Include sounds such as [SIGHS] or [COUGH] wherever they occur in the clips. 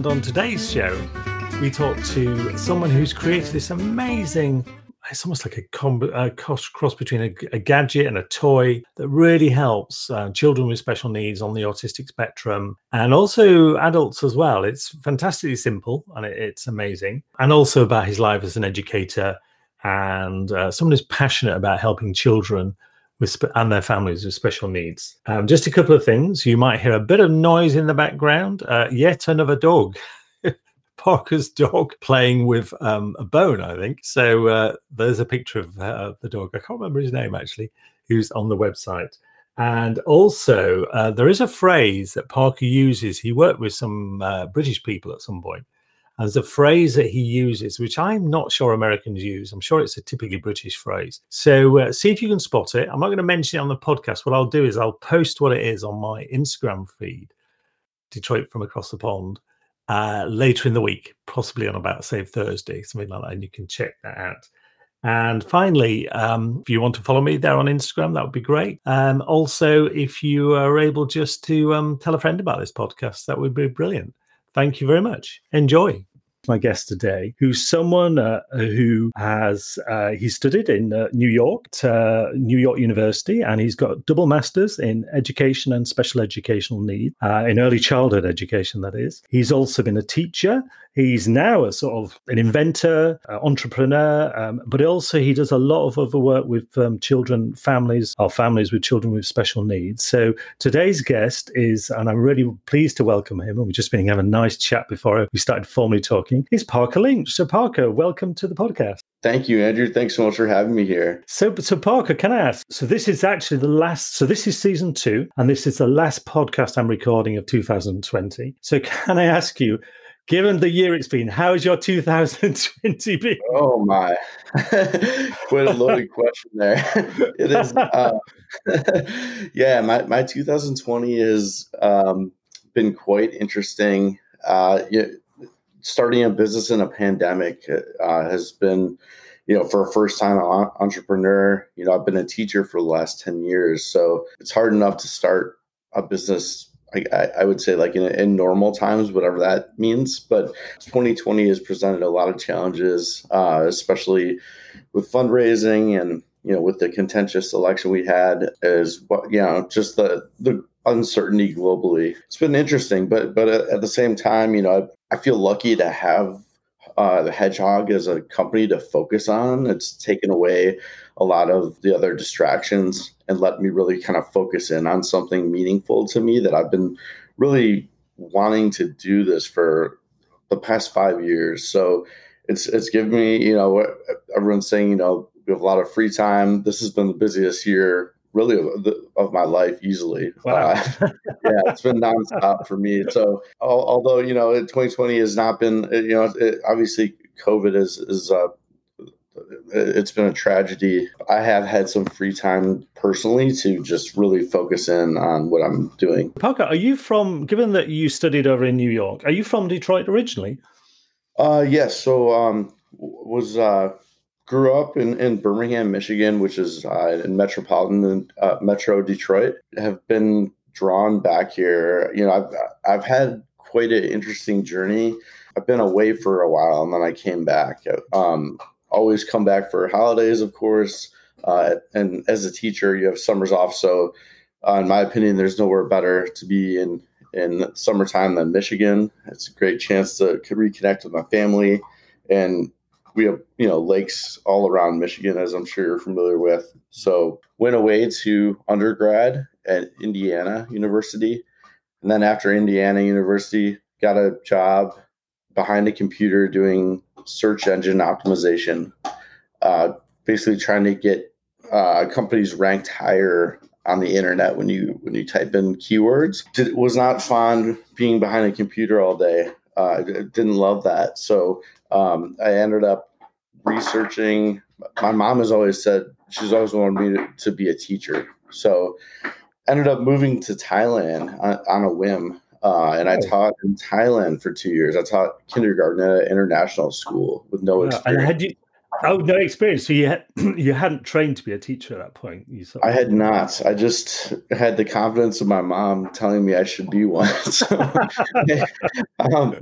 And on today's show, we talk to someone who's created this amazing it's almost like a, com- a cross, cross between a, a, gadget and a toy that really helps uh, children with special needs on the autistic spectrum and also adults as well. It's fantastically simple and it, it's amazing. And also about his life as an educator and uh, someone who's passionate about helping children with spe- and their families with special needs. Um, just a couple of things. You might hear a bit of noise in the background. Uh, yet another dog. [LAUGHS] Parker's dog playing with um, a bone, I think. So uh, there's a picture of uh, the dog. I can't remember his name actually, who's on the website. And also, uh, there is a phrase that Parker uses. He worked with some uh, British people at some point. There's a phrase that he uses, which I'm not sure Americans use. I'm sure it's a typically British phrase. So uh, see if you can spot it. I'm not going to mention it on the podcast. What I'll do is I'll post what it is on my Instagram feed, Detroit from across the pond uh, later in the week, possibly on about, say, Thursday, something like that. And you can check that out. And finally, um, if you want to follow me there on Instagram, that would be great. Um, also, if you are able just to um, tell a friend about this podcast, that would be brilliant. Thank you very much. Enjoy my guest today, who's someone uh, who has uh, he studied in uh, New York, uh, New York University, and he's got double masters in education and special educational need uh, in early childhood education. That is, he's also been a teacher. He's now a sort of an inventor, entrepreneur, um, but also he does a lot of other work with um, children, families, or families with children with special needs. So today's guest is, and I'm really pleased to welcome him. And we've just been having a nice chat before we started formally talking. He's Parker Lynch. So Parker, welcome to the podcast. Thank you, Andrew. Thanks so much for having me here. So, so Parker, can I ask? So, this is actually the last. So, this is season two, and this is the last podcast I'm recording of 2020. So, can I ask you, given the year it's been, how's your 2020 been? Oh my, [LAUGHS] quite a loaded [LAUGHS] question there. [LAUGHS] it is, uh, yeah. My my 2020 has um, been quite interesting. Uh, yeah, starting a business in a pandemic uh, has been, you know, for a first time entrepreneur. You know, I've been a teacher for the last 10 years. So it's hard enough to start a business. I, I would say like in, in, normal times, whatever that means. But 2020 has presented a lot of challenges, uh, especially with fundraising and you know with the contentious election we had is what you know just the the uncertainty globally. It's been interesting, but but at the same time, you know, I, feel lucky to have uh, the Hedgehog as a company to focus on. It's taken away a lot of the other distractions and let me really kind of focus in on something meaningful to me that I've been really wanting to do this for the past five years. So it's it's given me, you know, everyone's saying, you know, we have a lot of free time. This has been the busiest year really of, the, of my life easily. Wow. Uh, [LAUGHS] yeah, it's been nonstop for me. So although you know 2020 has not been you know it, obviously COVID is is uh, it's been a tragedy. I have had some free time personally to just really focus in on what I'm doing. Parker, are you from? Given that you studied over in New York, are you from Detroit originally? Uh, yes. So um, was uh, grew up in, in Birmingham, Michigan, which is uh, in metropolitan uh, Metro Detroit. Have been drawn back here. You know, I've I've had quite an interesting journey. I've been away for a while, and then I came back. Um, always come back for holidays, of course. Uh, and as a teacher, you have summers off. So, uh, in my opinion, there's nowhere better to be in in summertime than Michigan. It's a great chance to reconnect with my family and we have you know lakes all around Michigan, as I'm sure you're familiar with. So went away to undergrad at Indiana University, and then after Indiana University, got a job behind a computer doing search engine optimization, uh, basically trying to get uh, companies ranked higher on the internet when you when you type in keywords. Did, was not fond being behind a computer all day. Uh, didn't love that. So um, I ended up researching. My mom has always said she's always wanted me to, to be a teacher. So ended up moving to Thailand on, on a whim. Uh, and I taught in Thailand for two years. I taught kindergarten at an international school with no experience. And had you Oh, no experience. So you had, [CLEARS THROAT] you hadn't trained to be a teacher at that point. You. I had not. I just had the confidence of my mom telling me I should be one. [LAUGHS] so, [LAUGHS] um,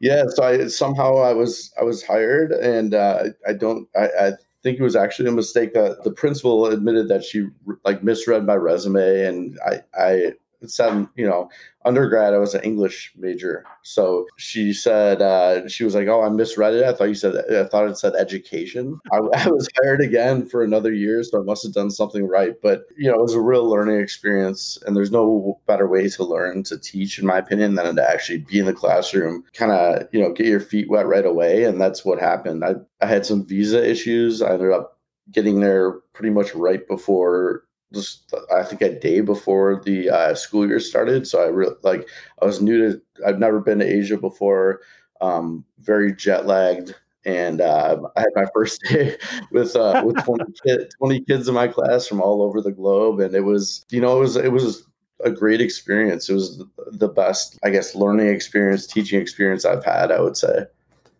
yeah. So I somehow I was I was hired, and uh, I don't. I, I think it was actually a mistake that the principal admitted that she like misread my resume, and I I said you know undergrad, I was an English major. So she said, uh, she was like, Oh, I misread it. I thought you said, I thought it said education. I, [LAUGHS] I, was hired again for another year. So I must have done something right. But, you know, it was a real learning experience. And there's no better way to learn to teach, in my opinion, than to actually be in the classroom, kind of, you know, get your feet wet right away. And that's what happened. I, I had some visa issues. I ended up getting there pretty much right before just I think a day before the uh, school year started. So I really like I was new to I've never been to Asia before. Um, very jet lagged, and uh, I had my [LAUGHS] first day with uh, with [LAUGHS] 20, kid, 20 kids in my class from all over the globe, and it was you know it was it was a great experience. It was the best I guess learning experience, teaching experience I've had. I would say.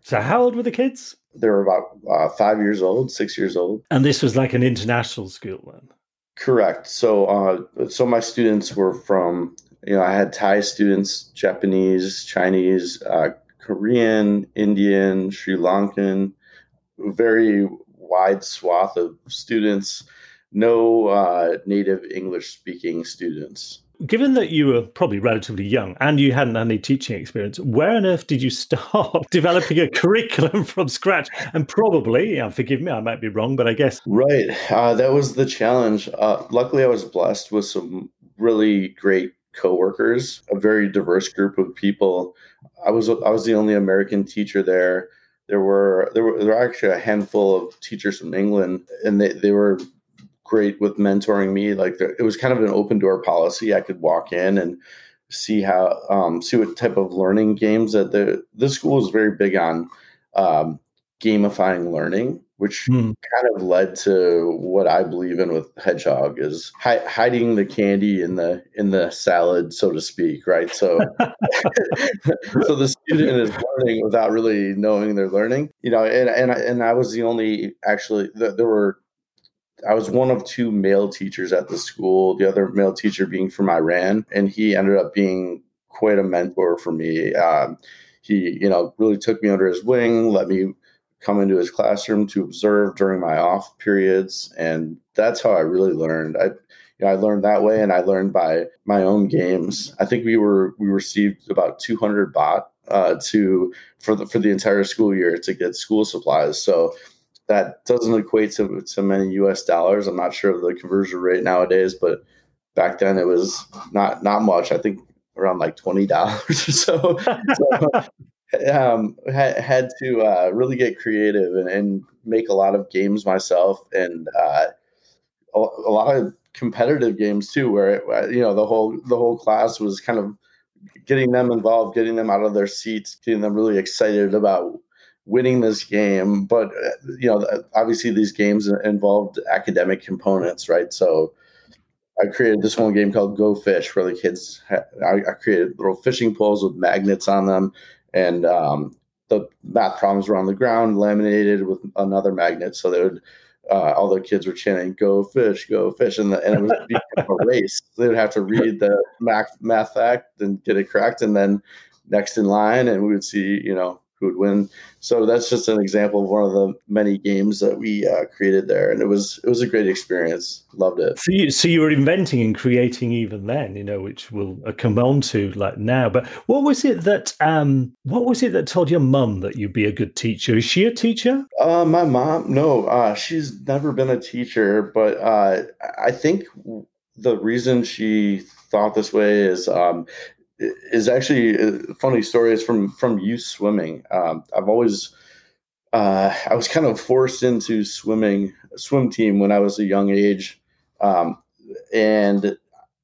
So how old were the kids? They were about uh, five years old, six years old. And this was like an international school then. Correct. So, uh, so my students were from, you know, I had Thai students, Japanese, Chinese, uh, Korean, Indian, Sri Lankan, very wide swath of students, no uh, native English speaking students given that you were probably relatively young and you hadn't had any teaching experience, where on earth did you start [LAUGHS] developing a curriculum from scratch? And probably, yeah, forgive me, I might be wrong, but I guess. Right. Uh, that was the challenge. Uh, luckily, I was blessed with some really great coworkers, a very diverse group of people. I was I was the only American teacher there. There were there were there were actually a handful of teachers from England, and they, they were great with mentoring me. Like it was kind of an open door policy. I could walk in and see how um, see what type of learning games that the this school is very big on um, gamifying learning, which mm. kind of led to what I believe in with Hedgehog is hi- hiding the candy in the in the salad, so to speak. Right. So [LAUGHS] so the student is learning without really knowing they're learning. You know, and and I, and I was the only actually there were I was one of two male teachers at the school, the other male teacher being from Iran, and he ended up being quite a mentor for me. Um, he, you know, really took me under his wing, let me come into his classroom to observe during my off periods, and that's how I really learned. I, you know, I learned that way, and I learned by my own games. I think we were we received about 200 baht uh, to for the for the entire school year to get school supplies. So that doesn't equate to, to many US dollars. I'm not sure of the conversion rate nowadays, but back then it was not not much. I think around like twenty dollars or so. [LAUGHS] so um, had, had to uh, really get creative and, and, make a lot of games myself, and uh, a, a, lot of competitive games too, where it, you know the whole the whole class was kind of getting them involved, getting them out of their seats, getting them really excited about winning this game. But uh, you know, obviously these games involved academic components, right? So I created this one game called Go Fish, where the kids I, I, created little fishing poles with magnets on them, and um, the math problems were on the ground, laminated with another magnet, so they would. Uh, all the kids were chanting "Go fish, go fish," and, the, and it was [LAUGHS] a race. They would have to read the math math fact and get it correct, and then next in line, and we would see, you know, who would win. So that's just an example of one of the many games that we uh, created there, and it was it was a great experience. Loved it. So you so you were inventing and creating even then, you know, which we'll uh, come on to like now. But what was it that um what was it that told your mum that you'd be a good teacher? Is she a teacher? Uh, my mom, no, uh, she's never been a teacher, but uh, I think the reason she thought this way is um, is actually a uh, funny story. It's from from youth swimming. Um, I've always uh, I was kind of forced into swimming swim team when I was a young age, um, and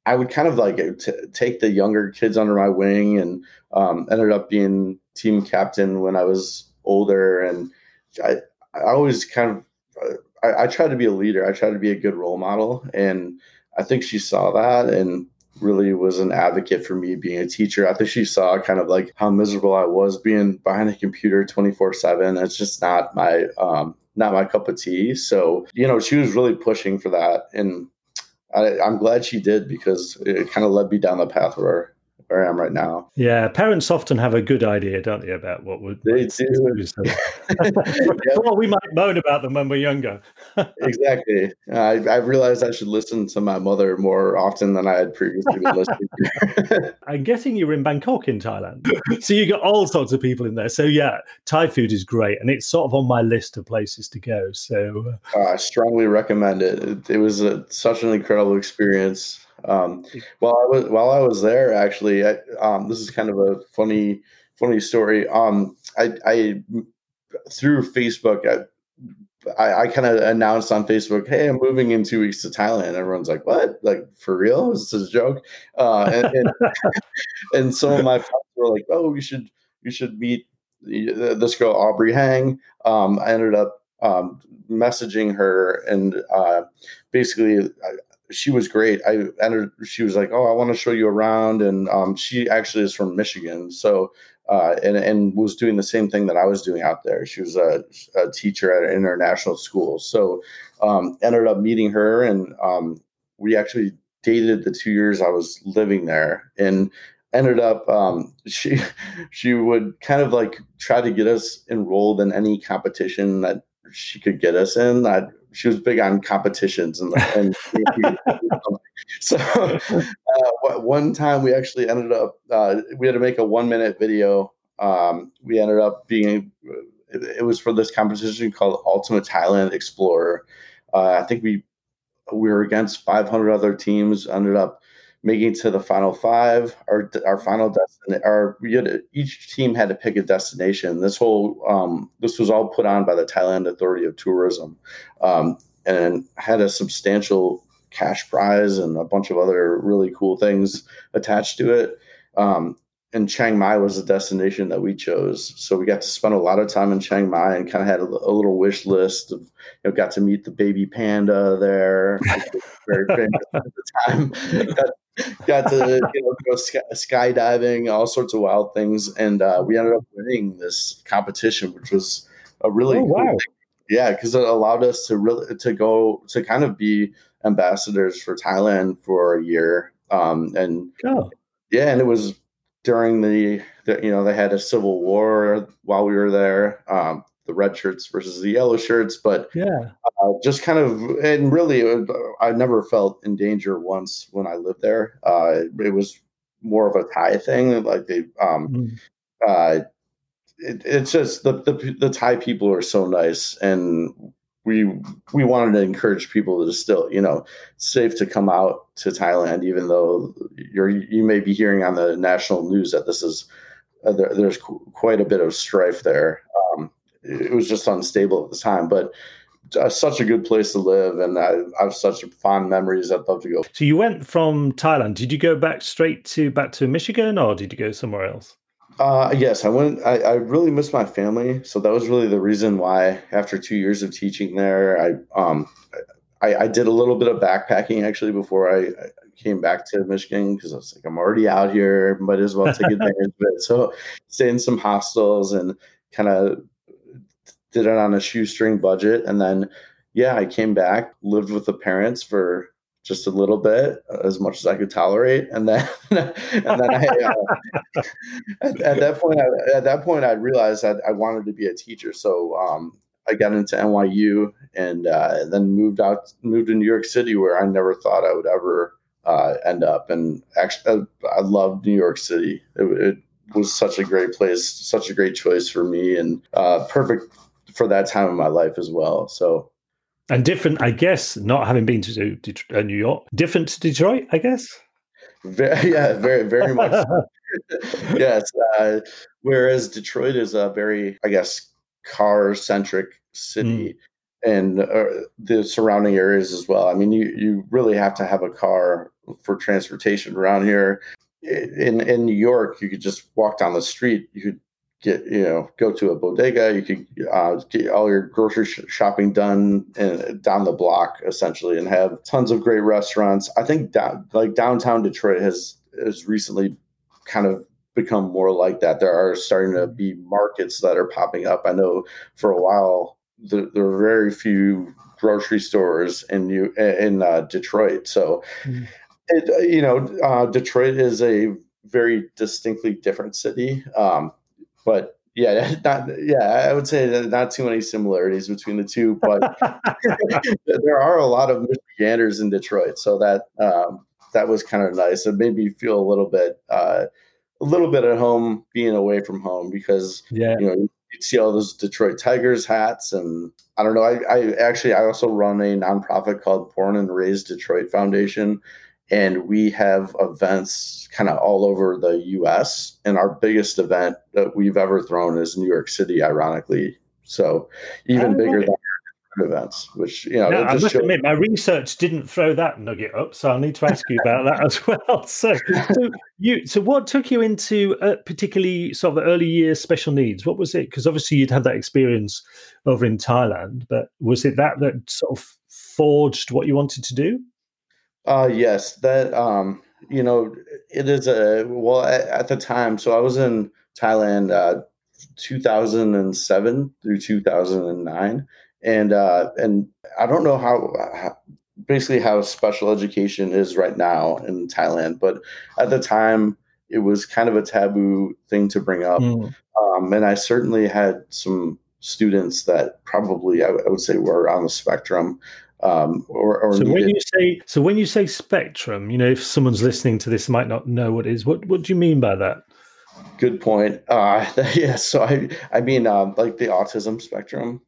I would kind of like t- take the younger kids under my wing, and um, ended up being team captain when I was older. And I I always kind of uh, I, I tried to be a leader. I tried to be a good role model, and I think she saw that and really was an advocate for me being a teacher. Think she saw kind of like how miserable I was being behind a computer 24 7. It's just not my, um, not my cup of tea. So, you know, she was really pushing for that. And I, am glad she did because it kind of led me down the path where where I am right now. Yeah, parents often have a good idea, don't they, about what would they do. [LAUGHS] well, we might moan about them when we're younger. [LAUGHS] exactly. I, I realized I should listen to my mother more often than I had previously been listening. to. [LAUGHS] I'm guessing you're in Bangkok in Thailand, so you got all sorts of people in there. So yeah, Thai food is great, and it's sort of on my list of places to go. So uh, I strongly recommend it. It, it was a, such an incredible experience. Um, while I was while I was there, actually, I, um, this is kind of a funny funny story. Um, I, I through Facebook, I, I, I kind of announced on Facebook, "Hey, I'm moving in two weeks to Thailand." And everyone's like, "What? Like for real? Is this a joke?" Uh, and, and, [LAUGHS] and some of my friends were like, "Oh, you should we should meet this girl Aubrey Hang." Um, I ended up um, messaging her, and uh, basically, she was great. I entered. She was like, "Oh, I want to show you around," and um, she actually is from Michigan, so uh, and and was doing the same thing that I was doing out there. She was a, a teacher at an international school, so um, ended up meeting her, and um, we actually dated the two years I was living there, and ended up um, she [LAUGHS] she would kind of like try to get us enrolled in any competition that she could get us in. I she was big on competitions and, and [LAUGHS] [LAUGHS] so uh, one time we actually ended up uh, we had to make a one minute video. Um, we ended up being it, it, was for this competition called ultimate thailand explorer. Uh, i think we we were against 500 other teams ended up making to the final five. Our our final destination our each team had to pick a destination. This whole um, this was all put on by the thailand authority of tourism um, and had a substantial cash prize and a bunch of other really cool things attached to it. Um, and Chiang Mai was the destination that we chose. So we got to spend a lot of time in Chiang Mai and kind of had a, a little wish list of, you know, got to meet the baby panda there, very famous at the time. [LAUGHS] got, got, to you know go sky, skydiving, all sorts of wild things, and uh, we ended up winning this competition, which was a really oh, cool wow. Yeah, because it allowed us to really to go to kind of be ambassadors for Thailand for a year, um, and oh. yeah, and it was during the, the, you know they had a civil war while we were there um, the red shirts versus the yellow shirts but yeah uh, just kind of and really was, i never felt in danger once when i lived there uh, it was more of a thai thing like they um, mm. uh, it, it's just the, the the thai people are so nice and we we wanted to encourage people to still, you know, safe to come out to Thailand, even though you're you may be hearing on the national news that this is uh, there, there's qu- quite a bit of strife there. Um, it was just unstable at the time, but uh, such a good place to live, and I, I, have such fond memories. I'd love to go. So you went from Thailand. Did you go back straight to back to Michigan, or did you go somewhere else? Uh, yes, I went. I, I really miss my family, so that was really the reason why. After two years of teaching there, I um, I, I did a little bit of backpacking actually before I, I came back to Michigan because I was like, I'm already out here, might as well take [LAUGHS] advantage of it. So, stayed in some hostels and kind of did it on a shoestring budget, and then yeah, I came back, lived with the parents for just a little bit, as much as I could tolerate, and then [LAUGHS] and then I, uh, at, at, that point, I, at that point, I realized that I wanted to be a teacher. So um, I got into NYU and uh, then moved out, moved to New York City, where I never thought I would ever uh, end up. And actually, I, I loved New York City. It, it, was such a great place, such a great choice for me, and uh, perfect for that time of my life as well. So and different, I guess, not having been to uh, New York, different to Detroit, I guess. Very, [LAUGHS] yeah, very, very [LAUGHS] much. yes. Uh, whereas Detroit is a very, I guess, car centric city. Mm. And uh, the surrounding areas as well. I mean, you, you really have to have a car for transportation around here. In in New York, you could just walk down the street. You could get you know go to a bodega you could uh, get all your grocery sh- shopping done in, down the block essentially and have tons of great restaurants i think down, like downtown detroit has has recently kind of become more like that there are starting to be markets that are popping up i know for a while the, there are very few grocery stores in New in uh, Detroit. So, mm. it, you know, uh, Detroit is a very distinctly different city. Um, but yeah, [LAUGHS] not yeah, I would say not too many similarities between the two, but [LAUGHS] [LAUGHS] there are a lot of Michiganders in Detroit, so that um, that was kind of nice. It made me feel a little bit uh, a little bit at home being away from home because yeah, you know you see all those Detroit Tigers hats, and I don't know. I, I actually I also run a nonprofit called Born and Raised Detroit Foundation, and we have events kind of all over the U.S. And our biggest event that we've ever thrown is New York City, ironically. So even bigger than events, which you know. No, I must admit, my research didn't throw that nugget up, so I'll need to ask you about that as [LAUGHS] well. So, so you, so what took you into uh, particularly sort of early years special needs? What was it? Because obviously you'd had that experience over in Thailand, but was it that that sort of forged what you wanted to do? Uh, yes, that um, you know, it is a well at, at the time. So I was in Thailand, uh, 2007 through 2009 and uh, and I don't know how, how, basically how special education is right now in Thailand, but at the time it was kind of a taboo thing to bring up, mm. um, and I certainly had some students that probably I, I would say were on the spectrum. Um, or, or so needed. when you say so when you say spectrum, you know, if someone's listening to this might not know what it is. What what do you mean by that? Good point. Uh, [LAUGHS] yeah, so I I mean um, like the autism spectrum.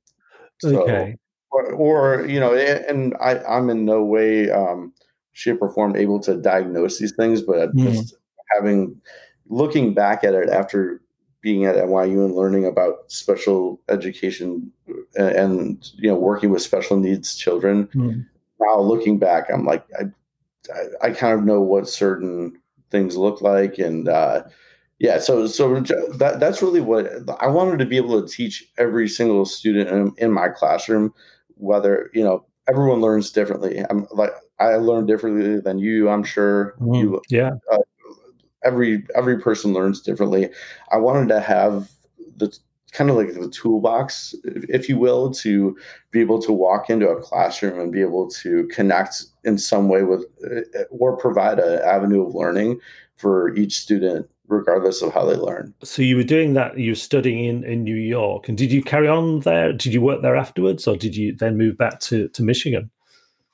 So, okay. Or, or, you know, and I, I'm in no way, um, shape, or form able to diagnose these things, but mm. just having looking back at it after being at NYU and learning about special education and, and you know working with special needs children. Mm. Now looking back, I'm like I, I, I kind of know what certain things look like and uh, yeah so so that that's really what i wanted to be able to teach every single student in, in my classroom whether you know everyone learns differently i'm like i learn differently than you i'm sure mm, you yeah uh, every every person learns differently i wanted to have the kind of like the toolbox if, you will to be able to walk into a classroom and be able to connect in some way with uh, or provide an avenue of learning for each student regardless of how they learn. So you were doing that, you were studying in, in New York. And did you carry on there? Did you work there afterwards or did you then move back to, to Michigan?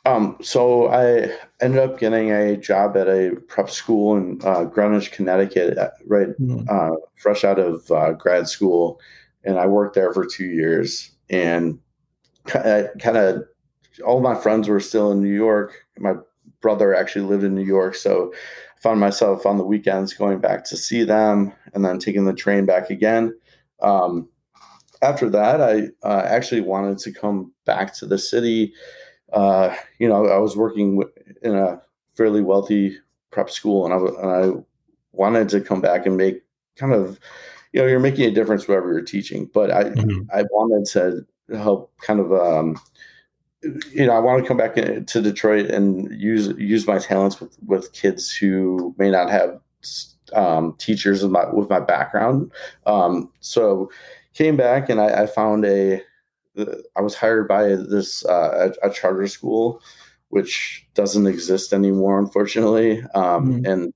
Um, so I ended up getting a job at a prep school in uh, Greenwich, Connecticut, uh, right, mm. uh, fresh out of uh, grad school. And I worked there for two years. And kind of all my friends were still in New York. My brother actually lived in New York. So I found myself on the weekends going back to see them and then taking the train back again. Um, after that, I uh, actually wanted to come back to the city. Uh, you know, I was working in a fairly wealthy prep school, and I, and I wanted to come back and make kind of, you know, you're making a difference wherever you're teaching. But I, mm-hmm. I wanted to help kind of um, you know, I want to come back to Detroit and use use my talents with with kids who may not have um, teachers with my with my background. Um, so came back and I, I, found a. I was hired by this uh, a, a, charter school, which doesn't exist anymore, unfortunately. Um, mm-hmm. And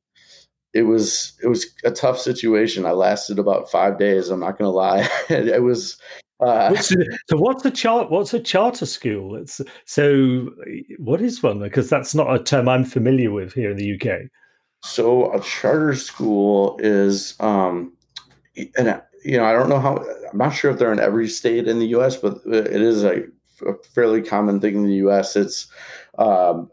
it was it was a tough situation. I lasted about five days. I'm not going to lie. [LAUGHS] it was uh, so what's a chart? What's a charter school? It's so what is one? Because that's not a term I'm familiar with here in the UK. So a charter school is, um, and you know, I don't know how. I'm not sure if they're in every state in the U.S., but it is a, a fairly common thing in the U.S. It's um,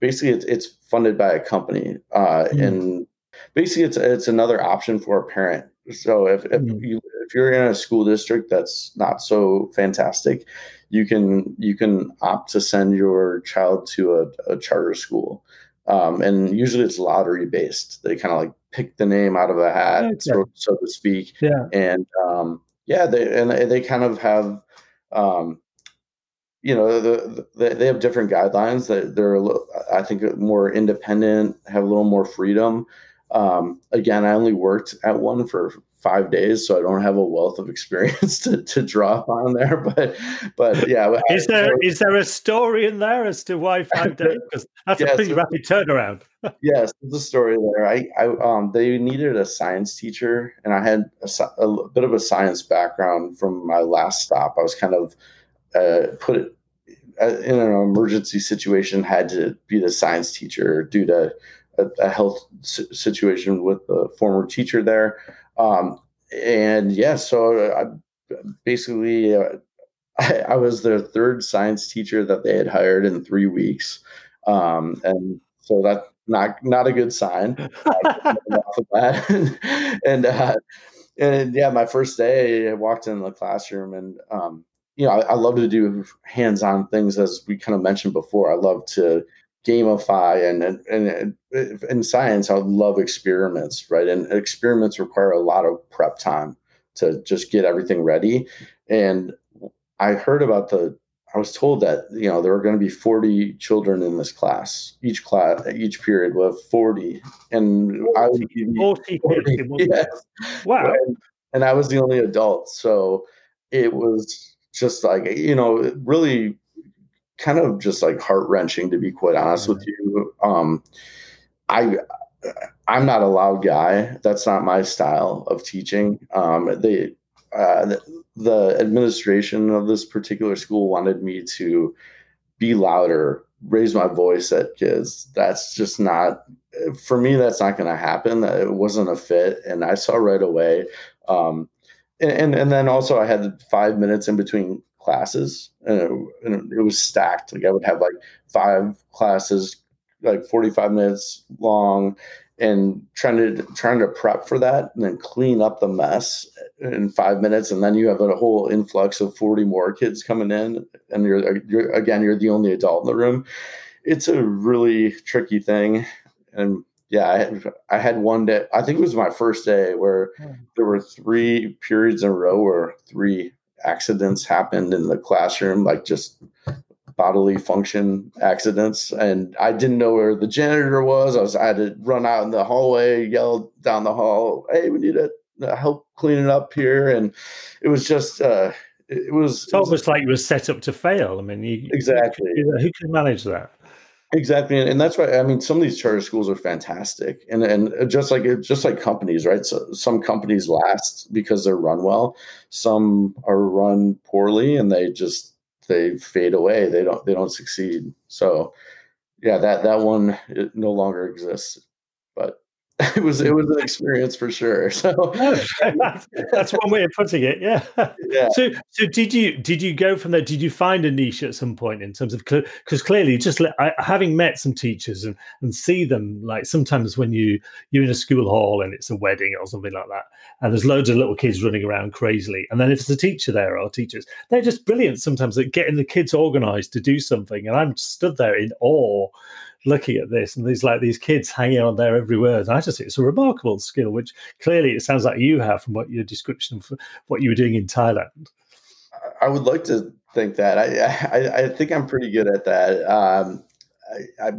basically it's, it's, funded by a company, uh, mm. and basically it's it's another option for a parent. So if, if mm. you if you're in a school district that's not so fantastic, you can you can opt to send your child to a, a charter school, um, and usually it's lottery based. They kind of like pick the name out of a hat, okay. so, so, to speak. Yeah, and um, yeah, they and they kind of have. Um, you know, the, the, they have different guidelines that they're, a little, I think, more independent, have a little more freedom. Um, again, I only worked at one for five days, so I don't have a wealth of experience [LAUGHS] to, to draw upon there. But but yeah, is there I, is there a story in there as to why five [LAUGHS] days? Because that's yes, a pretty rapid turnaround. [LAUGHS] yes, there's a story there. I, I um they needed a science teacher, and I had a, a bit of a science background from my last stop. I was kind of uh, put it uh, in an emergency situation had to be the science teacher due to a, a health situation with the former teacher there. Um, and yeah, so I basically uh, [LAUGHS] I, I, was their third science teacher that they had hired in three weeks, um, and so that's not not a good sign. [LAUGHS] [LAUGHS] and uh, and yeah, my first day, I walked in the classroom, and um, you know, I, I love to do hands-on things, as we kind of mentioned before. I love to gamify and and, and in science i love experiments right? And experiments require a lot of prep time to just get everything ready. And i heard about the i was told that you know there were going to be 40 children in this class each class each period with 40 and 40, i would be 40, [LAUGHS] 40 yes. wow. And, and i was the only adult so it was just like you know really kind of just like heart wrenching to be quite honest with you. Um, I I'm not a loud guy. That's not my style of teaching. Um, the, uh, the the administration of this particular school wanted me to be louder, raise my voice at kids. That's just not for me. That's not going to happen. It wasn't a fit, and I saw right away. Um, and, and and then also I had five minutes in between classes and it, and it, was stacked like i would have like five classes like 45 minutes long and trying to trying to prep for that and then clean up the mess in five minutes and then you have a whole influx of 40 more kids coming in and you're, you're again you're the only adult in the room it's a really tricky thing and yeah, I had, I had one day. I think it was my first day where hmm. there were three periods in a row where three accidents happened in the classroom, like just bodily function accidents. And I didn't know where the janitor was. I was I had to run out in the hallway, yell down the hall, "Hey, we need to uh, help clean it up here." And it was just uh, it was. It's almost it was, like you were set up to fail. I mean, you, exactly. Who can manage that? Exactly, and that's why I mean some of these charter schools are fantastic, and and uh, just like uh, just like companies, right? So some companies last because they're run well, some are run poorly, and they just they fade away. They don't they don't succeed. So yeah, that that one no longer exists. But [LAUGHS] it was it was an experience for sure. [LAUGHS] So [LAUGHS] oh, that's one way of putting it. Yeah. yeah. So so did you did you go from there? Did you find a niche at some point in terms of because clearly just I, having met some teachers and and see them like sometimes when you you're in a school hall and it's a wedding or something like that and there's loads of little kids running around crazily and then if there's a teacher there or teachers they're just brilliant sometimes at getting the kids organized to do something and I'm stood there in awe looking at this and there's like these kids hanging on there every word. And I just think it's a remarkable skill, which clearly it sounds like you have from what your description of what you were doing in Thailand. I would like to think that. I I, I think I'm pretty good at that. Um, I,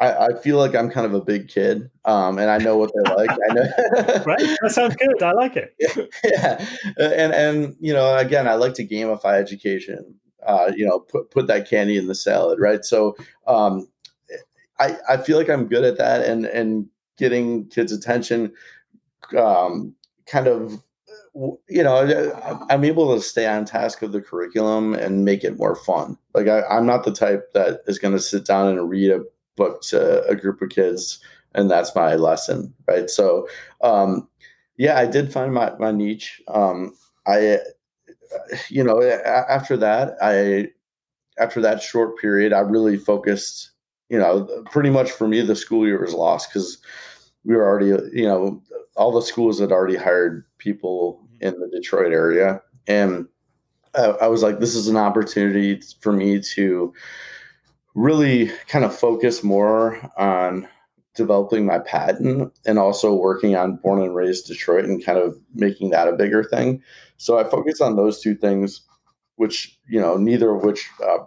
I, I feel like I'm kind of a big kid, um, and I know what they're like. I know, [LAUGHS] right? That sounds good. I like it. Yeah, [LAUGHS] yeah, and and you know, again, I like to gamify education. Uh, you know, put put that candy in the salad, right? So, um, I, I feel like I'm good at that and and getting kids' attention. Um, kind of, you know, I'm able to stay on task of the curriculum and make it more fun. Like I, I'm not the type that is going to sit down and read a book to a group of kids and that's my lesson, right? So, um, yeah, I did find my my niche. Um, I, you know, after that, I after that short period, I really focused you know, pretty much for me, the school year was lost because we were already, you know, all the schools had already hired people mm-hmm. in the Detroit area. And I, I was like, this is an opportunity for me to really kind of focus more on developing my patent and also working on born and raised Detroit and kind of making that a bigger thing. So I focused on those two things, which, you know, neither of which uh,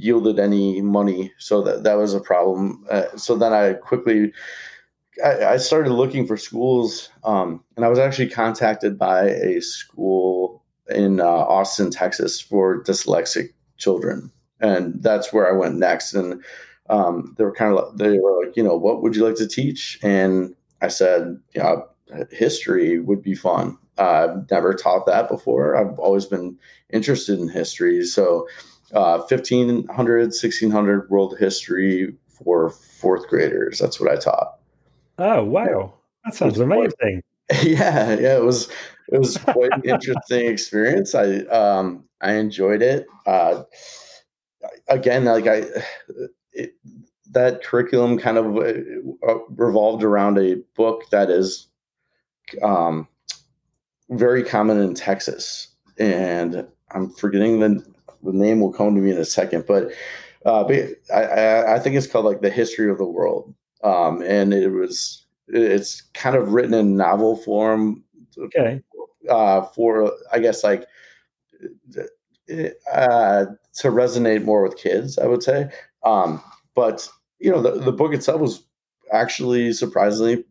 yielded any money. So that, that was a problem. Uh, so then I quickly I, I started looking for schools, um, and I was actually contacted by a school in uh, Austin, Texas, for dyslexic children, and that's where I went next. And um, they were kind of like, they were like, you know, what would you like to teach? And I said, yeah, history would be fun. Uh, I've never taught that before. I've always been interested in history, so uh, 1500, 1600 world history for fourth graders. That's what I taught. Oh wow, that sounds amazing. [LAUGHS] yeah, yeah, it was it was quite an interesting experience. I um I enjoyed it. Uh, again, like I it, that curriculum kind of uh, revolved around a book that is um very common in Texas, and I'm forgetting the the name will come to me in a second, but uh, but I, I think it's called like the history of the world um, and it was it's kind of written in novel form. Okay. Uh, for I guess like uh, to resonate more with kids, I would say. Um, but you know, the, the book itself was actually surprisingly,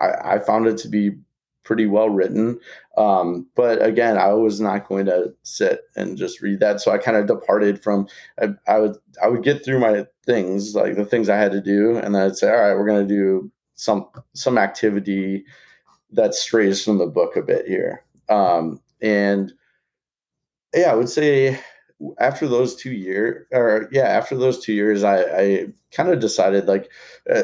I, I found it to be pretty well written. Um, but again, I was not going to sit and just read that. So I kind of departed from, I, I, would, I would get through my things, like the things I had to do. And then I'd say, all right, we're going to do some, some activity that strays from the book a bit here. Um, and yeah, I would say after those two years or yeah, after those two years, I, I kind of decided like uh,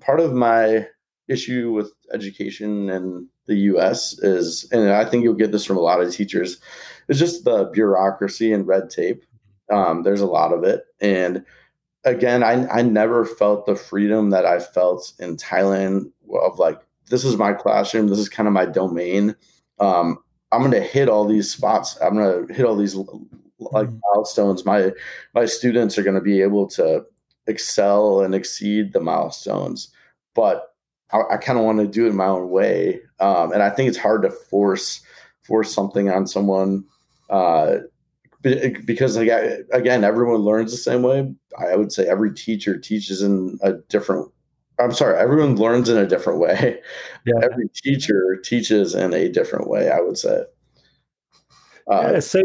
part of my issue with education in the US is, and I think you'll get this from a lot of teachers, is just the bureaucracy and red tape. Um, there's a lot of it. And again, I, I never felt the freedom that I felt in Thailand of like, this is my classroom, this is kind of my domain. Um, I'm going to hit all these spots. I'm going to hit all these like mm-hmm. milestones. My my students are going to be able to excel and exceed the milestones. But I, I kind of want to do it my own way, um, and I think it's hard to force force something on someone uh, because like, again, everyone learns the same way. I would say every teacher teaches in a different. I'm sorry, everyone learns in a different way. Yeah. [LAUGHS] Every teacher teaches in a different way. I would say. Uh, yeah, so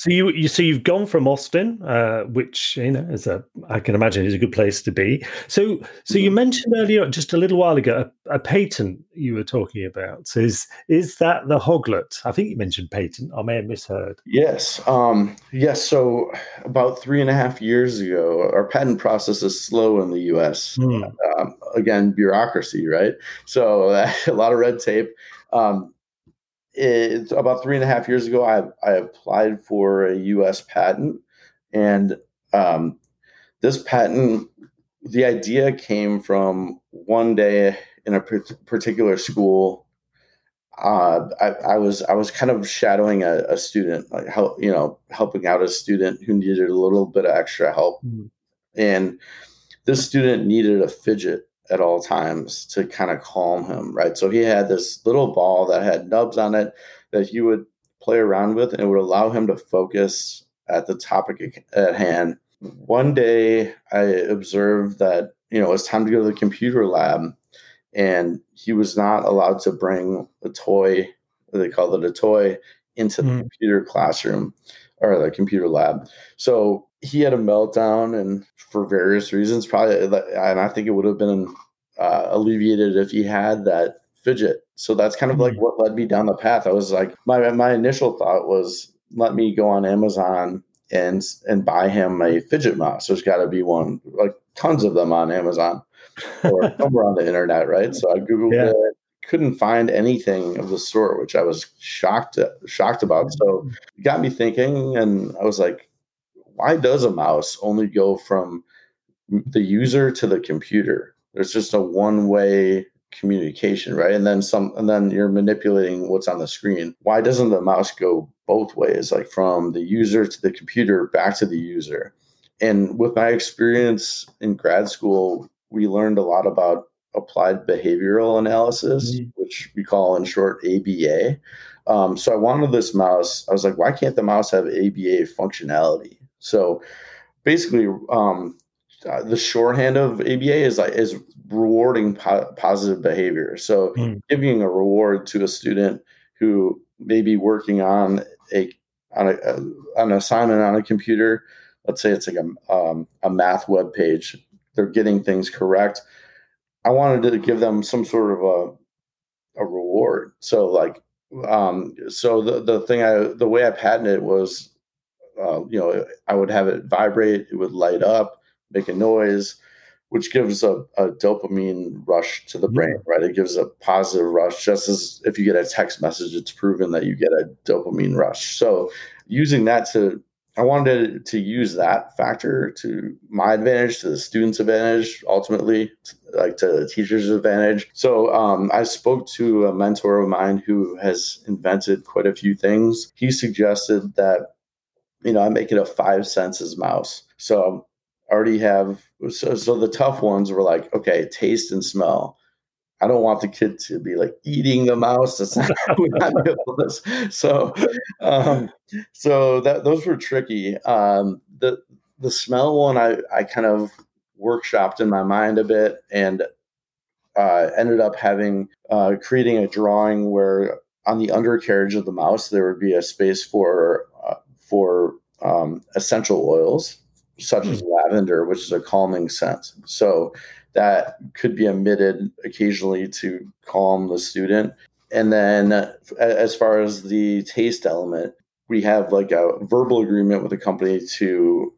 so you you so you've gone from Austin, uh, which you know is a I can imagine is a good place to be. So so you mm-hmm. mentioned earlier, just a little while ago, a, a patent you were talking about. So is is that the Hoglet? I think you mentioned patent. I may have misheard. Yes, um, yes. So about three and a half years ago, our patent process is slow in the U.S. Mm. Um, again, bureaucracy, right? So [LAUGHS] a lot of red tape. Um, it, about three and a half years ago, I, I applied for a U.S. patent, and um, this patent, the idea came from one day in a particular school. Uh, I, I, was I was kind of shadowing a, a, student, like help you know, helping out a student who needed a little bit of extra help, mm-hmm. and this student needed a fidget at all times to kind of calm him, right? So he had this little ball that had nubs on it that he would play around with and it would allow him to focus at the topic at hand. One day I observed that, you know, it was time to go to the computer lab and he was not allowed to bring a toy, they called it a toy, into the mm. computer classroom or the computer lab. So he had a meltdown, and for various reasons, probably, and I think it would have been uh, alleviated if he had that fidget. So that's kind of like mm-hmm. what led me down the path. I was like, my my initial thought was, let me go on Amazon and and buy him a fidget mouse. There's got to be one, like tons of them on Amazon or [LAUGHS] somewhere on the internet, right? So I googled yeah. it, couldn't find anything of the sort, which I was shocked shocked about. So it got me thinking, and I was like, why does a mouse only go from the user to the computer? There's just a one way communication, right? And then some, and then you're manipulating what's on the screen. Why doesn't the mouse go both ways, like from the user to the computer back to the user? And with my experience in grad school, we learned a lot about applied behavioral analysis, mm-hmm. which we call in short ABA. Um, so I wanted this mouse. I was like, why can't the mouse have ABA functionality? So basically, um, uh, the shorthand of ABA is like is rewarding po- positive behavior. So mm. giving a reward to a student who may be working on a on a, a an assignment on a computer. Let's say it's like a um, a math web page. They're getting things correct. I wanted to give them some sort of a a reward. So like um so the the thing I the way I patented it was uh, you know I would have it vibrate, it would light up, make a noise, which gives a, a dopamine rush to the brain, mm. right? It gives a positive rush, just as if you get a text message, it's proven that you get a dopamine rush. So using that to I wanted to use that factor to my advantage, to the student's advantage, ultimately, like to the teacher's advantage. So um, I spoke to a mentor of mine who has invented quite a few things. He suggested that, you know, I make it a five senses mouse. So I already have, so, so the tough ones were like, okay, taste and smell. I don't want the kid to be like eating the mouse. That's not this. So, um, so that those were tricky. Um, the the smell one, I I kind of workshopped in my mind a bit and uh, ended up having uh, creating a drawing where on the undercarriage of the mouse there would be a space for for um, essential oils such as hmm. lavender, which is a calming scent. So that could be emitted occasionally to calm the student. And then, uh, as far as the taste element, we have like a verbal agreement with the company to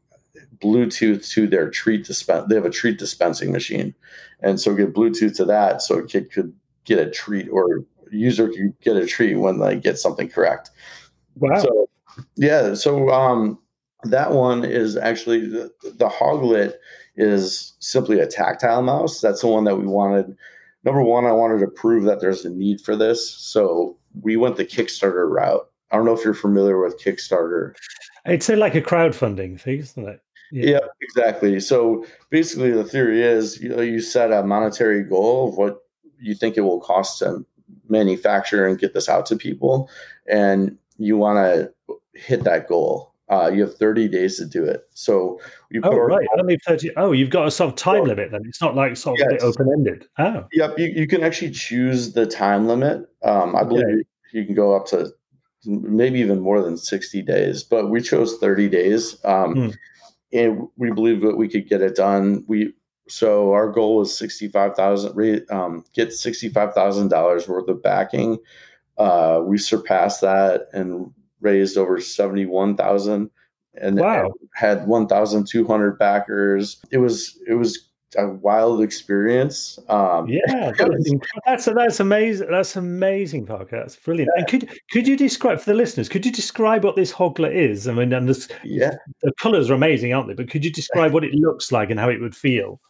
Bluetooth to their treat dispense. They have a treat dispensing machine, and so get Bluetooth to that, so a kid could get a treat or user could get a treat when they get something correct. Wow. So yeah, so um, that one is actually the, the Hoglet is simply a tactile mouse. That's the one that we wanted. Number one, I wanted to prove that there's a need for this. So we went the Kickstarter route. I don't know if you're familiar with Kickstarter. It's like a crowdfunding thing, isn't it? Yeah. yeah, exactly. So basically, the theory is you know, you set a monetary goal of what you think it will cost to manufacture and get this out to people, and you want to hit that goal. Uh, you have 30 days to do it. So you oh, right. Only 30. Oh, you've got a sort of time limit then. It's not like sort of yes. open ended. Oh. Yep. You, you can actually choose the time limit. Um, I believe okay. you can go up to maybe even more than 60 days, but we chose 30 days. Um, hmm. And we believe that we could get it done. We so our goal was 65,000 um, get $65,000 worth of backing. Uh, we surpassed that and raised over 71,000 and wow. had 1,200 backers. It was, it was a wild experience. Um, yeah, [LAUGHS] that's that's amazing. That's amazing, Parker. That's brilliant. Yeah. And could could you describe for the listeners? Could you describe what this hoglet is? I mean, and this, yeah, the colors are amazing, aren't they? But could you describe [LAUGHS] what it looks like and how it would feel?